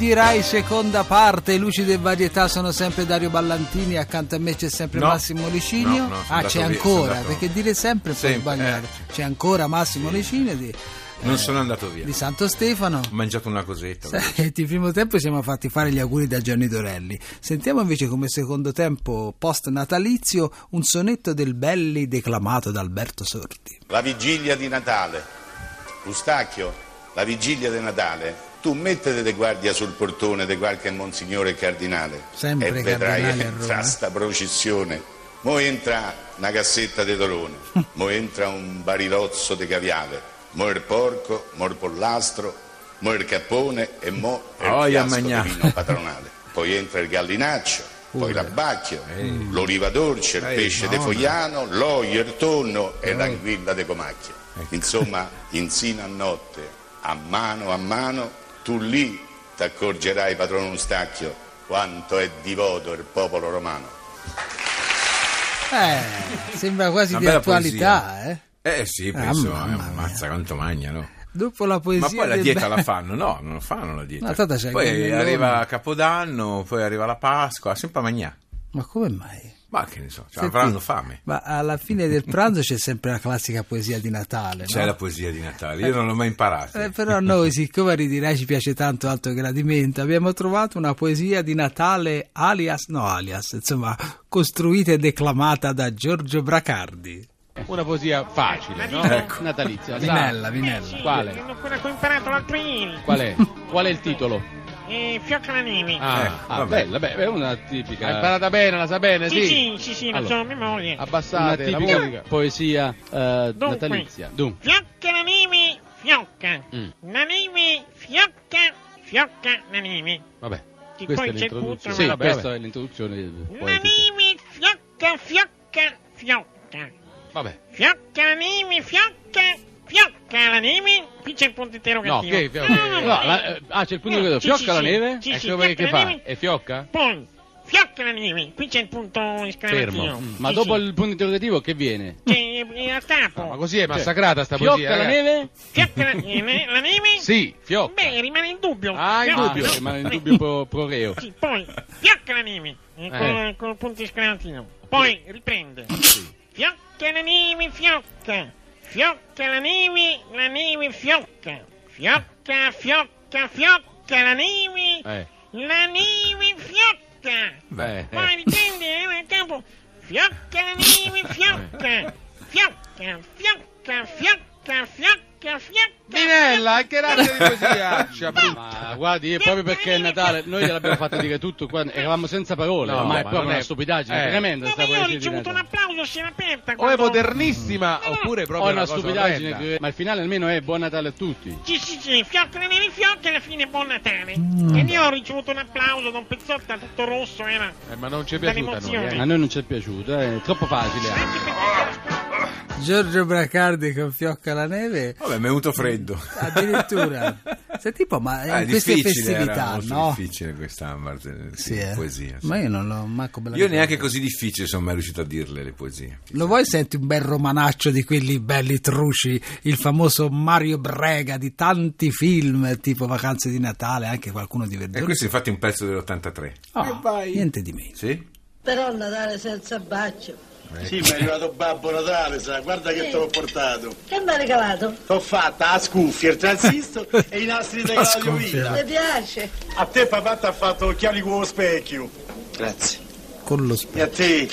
di Rai seconda parte, Lucide e Varietà sono sempre Dario Ballantini, accanto a me c'è sempre No. Massimo Licinio. No, no, ah, c'è via, ancora, andato- perché dire sempre Sempre, sbagliato. eh. C'è ancora Massimo Licinio di, Non sono andato via. di Santo Stefano. Ho mangiato una cosetta. Senti, il primo tempo siamo fatti fare gli auguri da Gianni Dorelli. Sentiamo invece come secondo tempo post natalizio un sonetto del Belli declamato da Alberto Sordi. La vigilia di Natale. Eustachio, la vigilia di Natale. Tu mettete de guardia sul portone di qualche monsignore cardinale. Sempre e vedrai Roma, entra sta processione. Mo entra una cassetta di dolone, mo entra un barilozzo di caviale, mo il porco, mo il pollastro, mo il cappone e mo il Oh, di vino patronale. Poi entra il gallinaccio, poi l'abbacchio, l'oliva dolce, il Ehi, pesce de no, fogliano, l'oio, il tonno e l'anguilla de comacchio. Ecco. Insomma, insino a notte, a mano a mano, tu lì ti accorgerai, padrone Eustachio, quanto è divoto il popolo romano. Eh, sembra quasi Una di bella attualità, eh. Eh sì, Ah, penso, eh, mia. ammazza quanto mangiano. Dopo la poesia Ma poi la del dieta Be- la fanno? No, non lo fanno la dieta. Ma tanto c'è il poi arriva Capodanno, poi arriva la Pasqua, sempre a mangiare. Ma come mai? Ma che ne so, cioè, Senti, avranno fame. Ma alla fine del pranzo c'è sempre la classica poesia di Natale, C'è no? la poesia di Natale, io non l'ho mai imparata. Eh, però a noi, siccome ridirai ci piace tanto Alto Gradimento, abbiamo trovato una poesia di Natale alias, no alias, insomma, costruita e declamata da Giorgio Bracardi. Una poesia facile, no? Ecco. Natalizia. Vinella, Vinella. Quale? Quello quello che ho imparato l'altro ieri. Qual è? Qual è il titolo? Eh, Fiocca la neve. Ah, Ecco, ah, vabbè. bella, beh, è una tipica. L'hai imparata bene, la sa bene, sì, sì? sì, sì, sì, lo Allora, so a memoria. Una Abbassate la tipica musica. poesia eh, Dunque. natalizia. Dunque. Fiocca la neve, fiocca. Mm. La neve, fiocca, fiocca la neve. Vabbè. Che Questa poi è c'è il l'introduzione. punto, Sì, ma- questa è l'introduzione La neve, fiocca, fiocca, fiocca. Vabbè. Fiocca la neve, fiocca, fiocca la neve. Qui c'è il punto No, interrogativo. che fiocca? No, no, No, no, la- eh, ah, c'è il punto No, che sì, fiocca sì, la neve? Sì, e sì, che fiocca la fa? neve. E fiocca? Poi, fiocca la neve. Qui c'è il punto esclamativo. Fermo. Ma Sì, dopo sì. il punto interrogativo che viene? C'è eh, a capo. Ma così è Cioè, massacrata sta Fiocca poesia. la ragazzi. neve? Fiocca la, eh, la neve? Sì, fiocca. Beh, rimane in dubbio. Ah, in Fiocca, dubbio, no? ma in dubbio pro, pro reo. Sì, poi, fiocca la neve. eh, Con, Eh. con il punto esclamativo. Poi, riprende. Fiocca la neve, fiocca. Fiocca la neve, la neve fiocca. Fiocca, fiocca, fiocca la neve. Eh. La neve fiocca. Beh, Poi riprende, eh, a capo. Fiocca la neve. Fiocca, fiocca, fiocca, fiocca, fiocca. Minella, che razza di poesia? Ma guardi, è proprio perché è Natale, noi gliel'abbiamo fatto dire tutto, qua, eravamo senza parole, No, ma è ma proprio una è- stupidaggine eh. tremenda No, sta ma io ho ricevuto un applauso a scena aperta. O è quando- modernissima oppure O proprio è una cosa stupidaggine, che- ma il finale almeno è Buon Natale a tutti. Sì, sì, sì, fiocca la neve fiocca e alla fine buon Natale. Mm. E io ho ricevuto un applauso da un pezzotta tutto rosso, era. Eh, ma non ci è piaciuta a noi, Dall'emozione. A eh. noi non ci è piaciuto, è troppo facile. eh. Anche perché Giorgio Bracardi con Fiocca la neve, Vabbè, mi è venuto freddo. addirittura. Senti un po', ma Ah, in è queste difficile, era festività, molto no? difficile questa Martin- sì, Sì, eh. poesia. sì. Ma io non l'ho manco bella Io neanche così difficile sono mai riuscito a dirle le poesie. Lo vuoi senti un bel romanaccio di quelli belli truci, il famoso Mario Brega di tanti film, tipo Vacanze di Natale, anche qualcuno di E Verdone. questo infatti è un pezzo dell'83. Ah, niente di meno. Sì? Però Natale senza bacio. Sì, mi è arrivato Babbo Natale, sa, guarda che Sì. te l'ho portato. Che mi ha regalato? T'ho fatta la scuffia, il transistor e i nastri di La radio scuffia. Mi piace. A te papà ti ha fatto occhiali con lo specchio. Grazie. Con lo E specchio. a te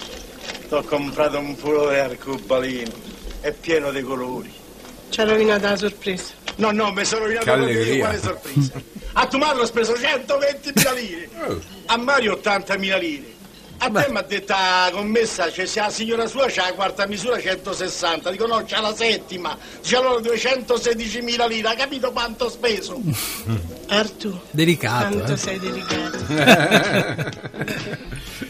t'ho comprato un pullover arcobaleno. È pieno di colori. Ci ha rovinato la sorpresa. No, no, mi sono rovinato quale sorpresa. A tua madre ho speso 120.000 lire. Oh. A Mario 80.000 lire. A te mi ha detto la commessa, cioè, se la signora sua c'ha la quarta misura 160, dico no, c'ha la settima, dice allora 216.000 lire, ha capito quanto ho speso? Artù, Delicato, quanto eh. sei delicato.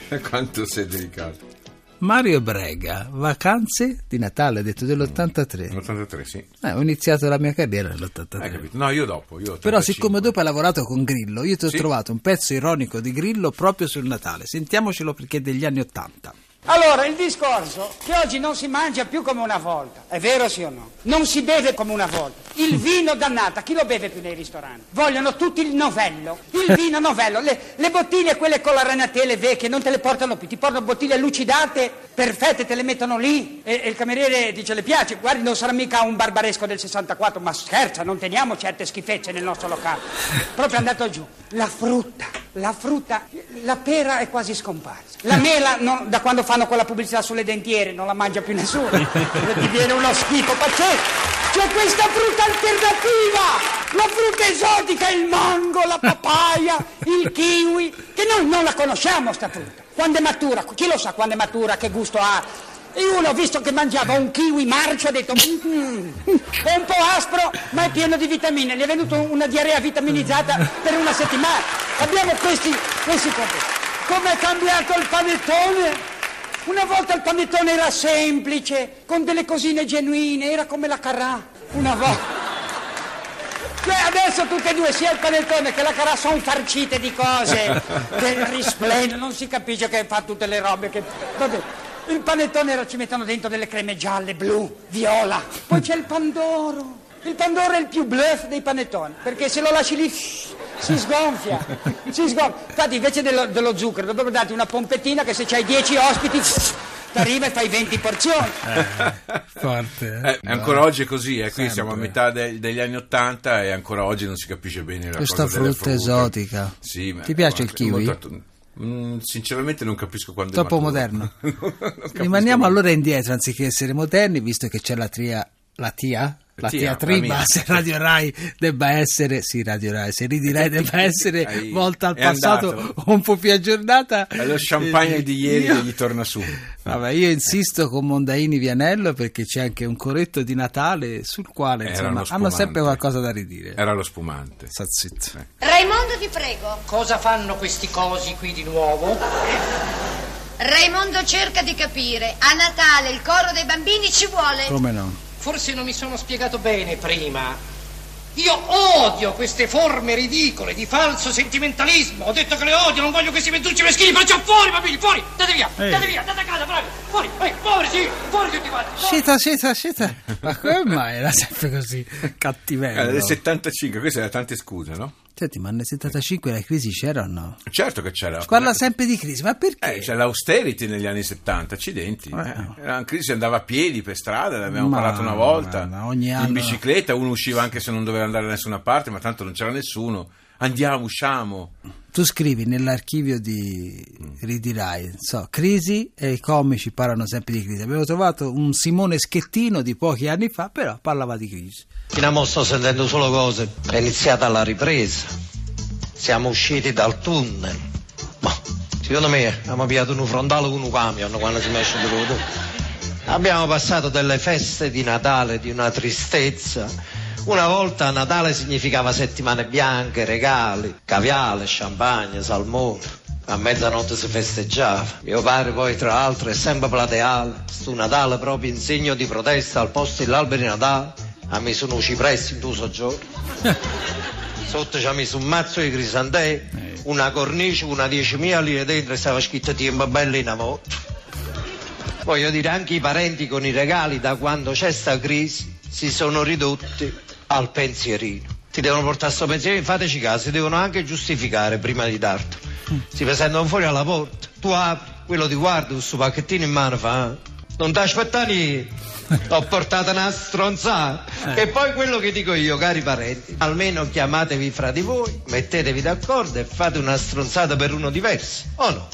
Quanto sei delicato. Mario Brega, Vacanze di Natale, ha detto dell'83. L'83, sì. Eh, ho iniziato la mia carriera Hai nell'83. capito? No, io dopo. Io Però 85. siccome dopo hai lavorato con Grillo, io ti ho Sì. trovato un pezzo ironico di Grillo proprio sul Natale. Sentiamocelo perché è degli anni Ottanta. Allora, il discorso che oggi non si mangia più come una volta, è vero sì o no? Non si beve come una volta. Il vino dannata, chi lo beve più nei ristoranti? Vogliono tutti il novello. Il vino novello, le, le bottiglie quelle con la ragnatele vecchie non te le portano più, ti portano bottiglie lucidate, perfette, te le mettono lì e, e il cameriere dice le piace, guardi non sarà mica un barbaresco del 64, ma scherza, non teniamo certe schifezze nel nostro locale. Proprio è andato giù. La frutta, la frutta, la pera è quasi scomparsa. La mela, no, da quando fanno quella pubblicità sulle dentiere, non la mangia più nessuno. Ti viene uno schifo pazzesco. C'è questa frutta alternativa, la frutta esotica, il mango, la papaya, il kiwi, che noi non la conosciamo sta frutta. Quando è matura, chi lo sa quando è matura, che gusto ha? E uno, visto che mangiava un kiwi marcio, ha detto, "Mm, è un po' aspro, ma è pieno di vitamine. Gli è venuta una diarrea vitaminizzata per una settimana. Abbiamo questi, questi compiti. Come è cambiato il panettone? Una volta il panettone era semplice, con delle cosine genuine, era come la carrà. Una volta. Cioè adesso tutte e due, sia il panettone che la carrà, sono farcite di cose che risplendono, non si capisce che fa tutte le robe che... Vabbè. Il panettone era- ci mettono dentro delle creme gialle, blu, viola. Poi c'è il pandoro. Il pandoro è il più bluff dei panettoni, perché se lo lasci lì si sgonfia. Si sgonfia. Infatti invece dello, dello zucchero dovrebbero darti una pompettina che se c'hai 10 ospiti ti arriva e fai 20 porzioni. Forte. eh? Eh, ancora oggi è così, eh, qui siamo a metà de- degli anni Ottanta e ancora oggi non si capisce bene la Questa frutta frutte. esotica. Sì, ma- Ti piace ma- il kiwi? molto- mm, sinceramente non capisco quando è Troppo moderno. Non capisco Rimaniamo allora indietro, anziché essere moderni, visto che c'è la tria... La tia? La Tia, tia mia. se Radio Rai debba essere, sì Radio Rai, se Ridi Rai debba essere Hai- volta al passato andato. un po' più aggiornata. È lo champagne eh, di ieri io- che gli torna su. Vabbè, io insisto con Mondaini Vianello perché c'è anche un corretto di Natale sul quale insomma, hanno sempre qualcosa da ridire. Era lo spumante. Sta zitto. Raimondo, ti prego. Cosa fanno questi cosi qui di nuovo? Raimondo cerca di capire. A Natale il coro dei bambini ci vuole. Come no? Forse non mi sono spiegato bene prima. Io odio queste forme ridicole di falso sentimentalismo. Ho detto che le odio, non voglio questi ventucci meschini. Faccio fuori, bambini, fuori! Andate via, Ehi. andate via, andate a casa, bravi! Fuori, ehi, fuori, sì, fuori tutti quanti! fuori. Scita, scita, scita. Ma come mai era sempre così Era cattivello? del 75, queste erano tante scuse, no? Senti, ma nel 75 la crisi c'era o no? Certo che c'era. Si parla sempre di crisi, ma perché? Eh, c'è l'austerity negli anni 70, accidenti. Eh. Era una crisi, andava a piedi per strada, ne abbiamo Ma- parlato una volta. ma ogni In anno- bicicletta, uno usciva anche se non doveva andare da nessuna parte, ma tanto non c'era nessuno. Andiamo, usciamo. Tu scrivi nell'archivio di Ridi Rai, so, crisi e i comici parlano sempre di crisi. Abbiamo trovato un Simone Schettino di pochi anni fa, però parlava di crisi. In amo sto sentendo solo cose. È iniziata la ripresa. Siamo usciti dal tunnel. Ma secondo me abbiamo pigliato un frontale con un camion quando si mesce di tutto. Abbiamo passato delle feste di Natale di una tristezza. Una volta Natale significava settimane bianche, regali, caviale, champagne, salmone. A mezzanotte si festeggiava. Mio padre poi tra l'altro è sempre plateale. Sto Natale proprio in segno di protesta al posto dell'albero di Natale ha messo un cipresso in due soggiorni. Sotto ci ha messo un mazzo di crisantè, una cornice, una 10.000 lire dentro e stava scritto tempo bello in amore. Voglio dire, anche i parenti con i regali da quando c'è sta crisi si sono ridotti al pensierino. Ti devono portare sto pensierino, fateci caso, si devono anche giustificare prima di dartelo. Si presentano fuori alla porta, tu apri, quello ti guarda con sto pacchettino in mano fa, "Ah, non ti aspettare niente. Ho portato una stronzata. E poi quello che dico io, cari parenti, almeno chiamatevi fra di voi, mettetevi d'accordo e fate una stronzata per uno diverso. O no?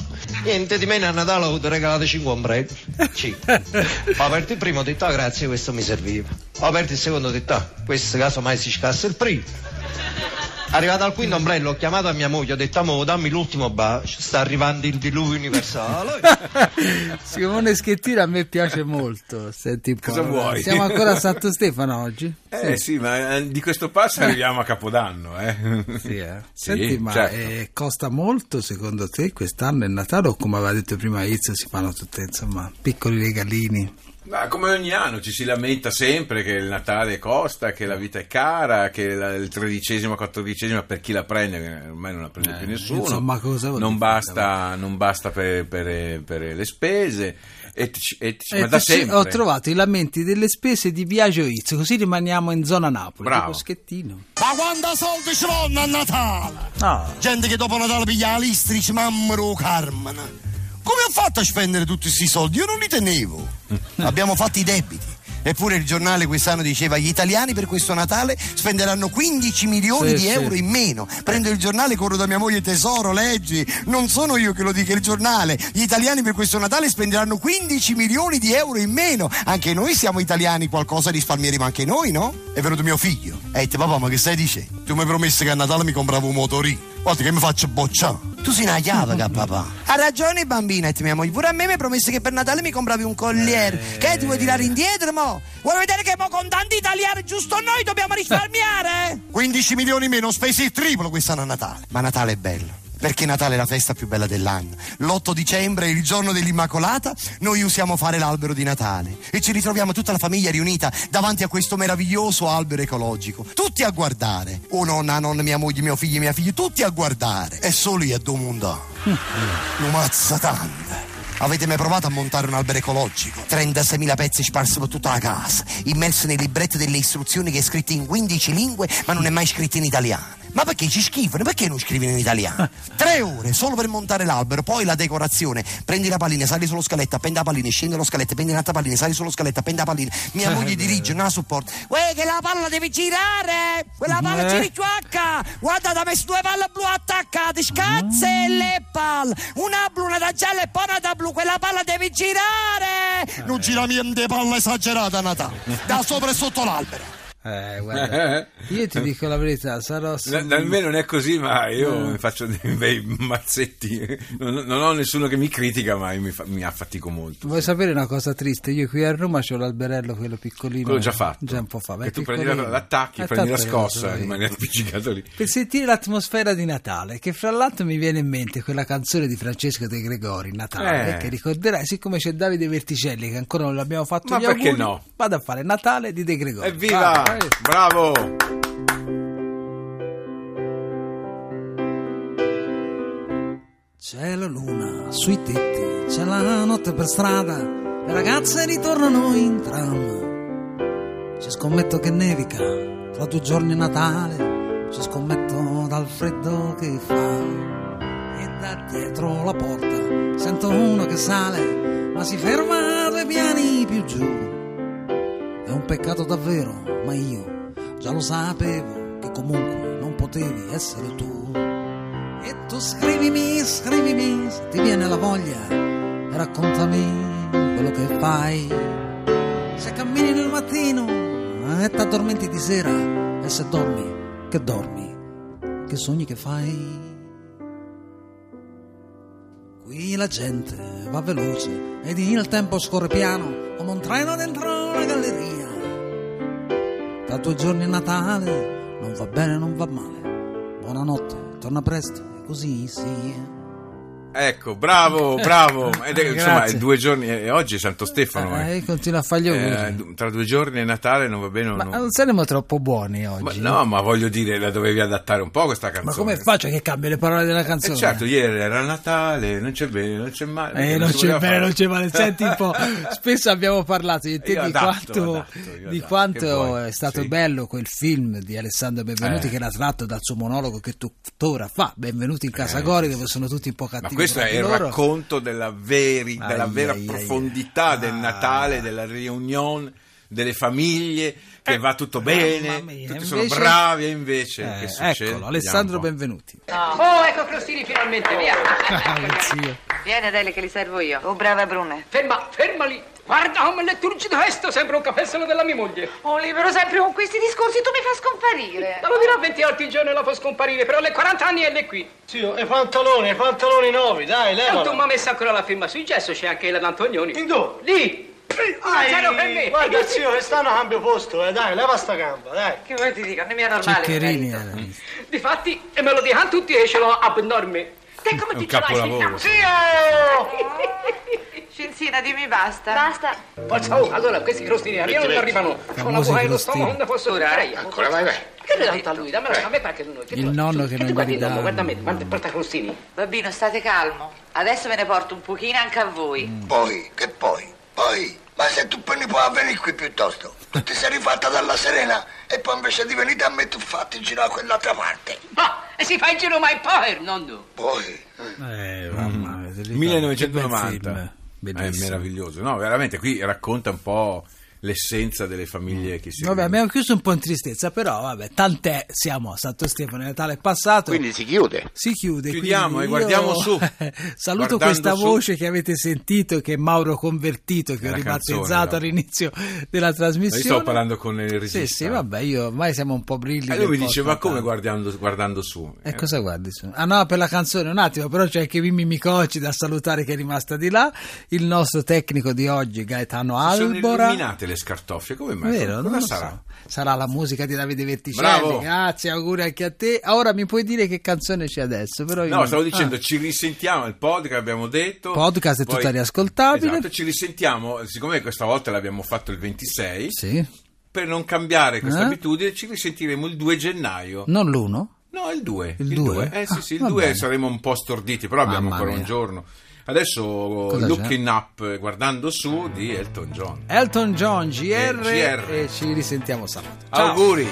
Niente di meno a Natale ho avuto regalato 5 ombrelli. 5. Ho aperto il primo, ho detto, ah, grazie, questo mi serviva. Ho aperto il secondo, ho detto, ah, questo caso mai si scassa il primo. Arrivato al quinto ombrello, ho chiamato a mia moglie, ho detto, amore, dammi l'ultimo bacio, sta arrivando il diluvio universale. Simone Schettino a me piace molto. Senti un po'. Cosa vuoi? Siamo ancora a Santo Stefano oggi? Eh sì, ma eh, di questo passo arriviamo a Capodanno, eh. Sì, eh. Sì, Senti, ma certo. eh, costa molto secondo te quest'anno il Natale o come aveva detto prima Izzo si fanno tutte insomma piccoli regalini? Ma come ogni anno ci si lamenta sempre che il Natale costa, che la vita è cara, che la- il tredicesima, quattordicesima per chi la prende, ormai non la prende più nessuno, insomma, cosa vuol non basta, non basta per, per- per le spese, etici- etici, Eh, ma da sì, sempre. Ho trovato i lamenti delle spese di Biagio Izzo, così rimaniamo in zona Napoli. Bravo. tipo Schettino. Ma quanta soldi ci vogliono a Natale? No. Gente che dopo Natale piglia la listrice, mammaro Carmen. Come ho fatto a spendere tutti questi soldi? Io non li tenevo. Abbiamo fatto i debiti. Eppure il giornale quest'anno diceva gli italiani per questo Natale spenderanno 15 milioni Sì, di sì. euro in meno. Prendo il giornale, corro da mia moglie tesoro, leggi. Non sono io che lo dico, il giornale. Gli italiani per questo Natale spenderanno 15 milioni di euro in meno. Anche noi siamo italiani, qualcosa risparmieremo anche noi, no? È venuto mio figlio. E te papà, ma che stai dicendo? Tu mi hai promesso che a Natale mi compravo un motorino. Guarda che mi faccio bocciare. Tu sei una chiave, che papà. Ha ragione, bambina, e mia moglie. Pure a me mi hai promesso che per Natale mi compravi un colliere. Che ti vuoi tirare indietro, mo? Vuoi vedere che mo con tanti italiani giusto noi dobbiamo risparmiare? 15 milioni meno, spesi il triplo quest'anno a Natale. Ma Natale è bello. Perché Natale è la festa più bella dell'anno. L'8 dicembre, il giorno dell'Immacolata, noi usiamo fare l'albero di Natale e ci ritroviamo tutta la famiglia riunita davanti a questo meraviglioso albero ecologico. Tutti a guardare. Oh nonna, nonna, mia moglie, mio figlio, mia figlia, tutti a guardare. E solo io a mondo. Lo mazza tante. Avete mai provato a montare un albero ecologico? 36.000 pezzi sparsi per tutta la casa, immersi nei libretti delle istruzioni che è scritto in 15 lingue, ma non è mai scritto in italiano. Ma perché ci schifano? Perché non scrivono in italiano? Tre ore solo per montare l'albero, poi la decorazione. Prendi la pallina, sali sullo scaletta, appendi la pallina, scendi lo scaletta, prendi un'altra pallina, sali sullo scaletta, appendi la pallina. Mia moglie dirige, non la supporta. Uè, che la palla devi girare! Quella palla Eh. ci ricciuacca! Guarda, ha messo due palle blu attaccate, scazze le palle! Una blu, una da gialla e poi una da blu, quella palla devi girare! Non gira niente palla esagerata Natale, da sopra e sotto l'albero. Eh, guarda, io ti dico la verità, sarò... Da, da me non è così, ma io mi faccio dei bei mazzetti. Non, non ho nessuno che mi critica, ma mi, fa- mi affatico molto. Vuoi sapere una cosa triste? Io qui a Roma c'ho l'alberello, quello piccolino. Quello già fatto. Già un po' fa. Che tu prendi la- piccolino. l'attacchi, Eh, prendi la scossa, rimani appiccicato lì. Per sentire l'atmosfera di Natale, che fra l'altro mi viene in mente quella canzone di Francesco De Gregori, Natale, Eh. che ricorderai, siccome c'è Davide Verticelli, che ancora non l'abbiamo fatto Ma gli perché auguri, no? vado a fare Natale di De Gregori. Evviva! Vai, Bravo! C'è la luna sui tetti, c'è la notte per strada, le ragazze ritornano in tram. Ci scommetto che nevica, tra due giorni è Natale, ci scommetto dal freddo che fa. E da dietro la porta sento uno che sale, ma si ferma due piani più giù. Peccato davvero, ma io già lo sapevo che comunque non potevi essere tu. E tu scrivimi, scrivimi, se ti viene la voglia, e raccontami quello che fai. Se cammini nel mattino e ti addormenti di sera, e se dormi, che dormi, che sogni che fai. Qui la gente va veloce ed il tempo scorre piano come un treno dentro una galleria. Tra due giorni è Natale, non va bene, non va male. Buonanotte, torna presto così sia. Ecco, bravo, bravo. Ed è, insomma, è due giorni, e oggi è Santo Stefano. eh. Eh, continua a fargli auguri. Eh, tra due giorni è Natale, non va bene Ma no? non saremo troppo buoni Ma oggi. no, ma voglio dire, la dovevi adattare un po' questa canzone. Ma come faccio che cambio le parole della Eh, canzone? certo, ieri era Natale, non c'è bene, non c'è male. Eh, non si c'è bene, fare. non c'è male. Senti un po', spesso abbiamo parlato e te Io di adatto, quanto, adatto, di quanto è stato Sì. bello quel film di Alessandro Benvenuti Eh. che era tratto dal suo monologo che tuttora fa. Benvenuti in Casa Gori, dove sono tutti un po' cattivi. Questo è di il loro. racconto della, veri, Ai, della vera ai, profondità ai. del Ah. Natale, della riunione delle famiglie, che va tutto bene, Eh, mia, tutti sono invece- bravi e invece Eh, che succede? eccolo, Alessandro Benvenuti. Oh, ecco Crostini finalmente, via. Ah. Vieni Adele che li servo io. Oh, brava Brune. Ferma, ferma lì. Guarda come è turgido questo, sembra un capezzolo della mia moglie. Oh, libero sempre con questi discorsi, tu mi fai scomparire. Ma lo dirà 20 altri giorni e la fa scomparire, però alle 40 anni è qui. Zio, i pantaloni, i pantaloni nuovi, dai, E tu levalo. mi hai messo ancora la firma sui gesso, c'è anche la D'Antonioni. In dove? Lì. Ai. Guarda, zio, quest'anno cambio posto, eh, dai, leva sta gamba, dai. Che vuoi ti dico? Non mi è normale. Ceccherini. marito. eh. Difatti, e me lo dicono tutti e ce l'ho a dormire. Te come ti un ce l'hai? Zio! Cristina, dimmi basta. Basta. Forza, oh, allora questi crostini arrivano o non arrivano? Con la Famosi buca dello crostini. stomaco, non posso durare. Ancora, vai, vai. Che le dato a lui? Dammela a me perché lui. Che Il tu- nonno che che non nonno, guarda me, guarda, porta crostini. Bambino, state calmo. Adesso ve ne porto un pochino anche a voi. Poi, che poi? Poi? Ma se tu poi ne puoi venire qui piuttosto? Tu ti sei rifatta dalla Serena e poi invece di venire a me tu fatti girare a quell'altra parte. Ma, e si fa il giro mai poi, nonno. Poi? Eh, mamma mia, ti ricordi? Che bel 1990 film, è bellissimo. meraviglioso no veramente qui racconta un po' l'essenza delle famiglie che si Vabbè, abbiamo chiuso un po' in tristezza, però vabbè, tant'è, siamo a Santo Stefano, Natale è passato. Quindi si chiude. Si chiude. Chiudiamo e guardiamo su. Saluto Guardando questa su. voce che avete sentito, che è Mauro Convertito, che È ho la ribattezzato no? all'inizio della trasmissione. io stavo parlando con il regista Sì, sì, vabbè, io ormai siamo un po' brilli. e lui mi dice ma come guardando, guardando su E cosa guardi su? Ah no, per la canzone un attimo, però c'è anche Mimmi Micocci da salutare che è rimasta di là, il nostro tecnico di oggi Gaetano Si sono Albora. illuminate le scartoffie come mai? Vero, non sarà? so. Sarà la musica di Davide Verticelli. Bravo. Grazie, auguri anche a te. Ora mi puoi dire che canzone c'è adesso? Però io- No, stavo dicendo, Ah. ci risentiamo il podcast, abbiamo detto. Podcast è Poi- tutta riascoltabile. Esatto, ci risentiamo, siccome questa volta l'abbiamo fatto il 26, Sì. per non cambiare questa Eh? abitudine, ci risentiremo il 2 gennaio. Non l'uno? No, il 2. Il due? Eh sì, sì, il Ah, va 2 bene. saremo un po' storditi, però abbiamo Mamma ancora un mia. giorno. Adesso Cosa Looking Up, eh, guardando su, di Elton John. Elton John, GR, Eh, GR. e ci risentiamo sabato. Ciao. Auguri!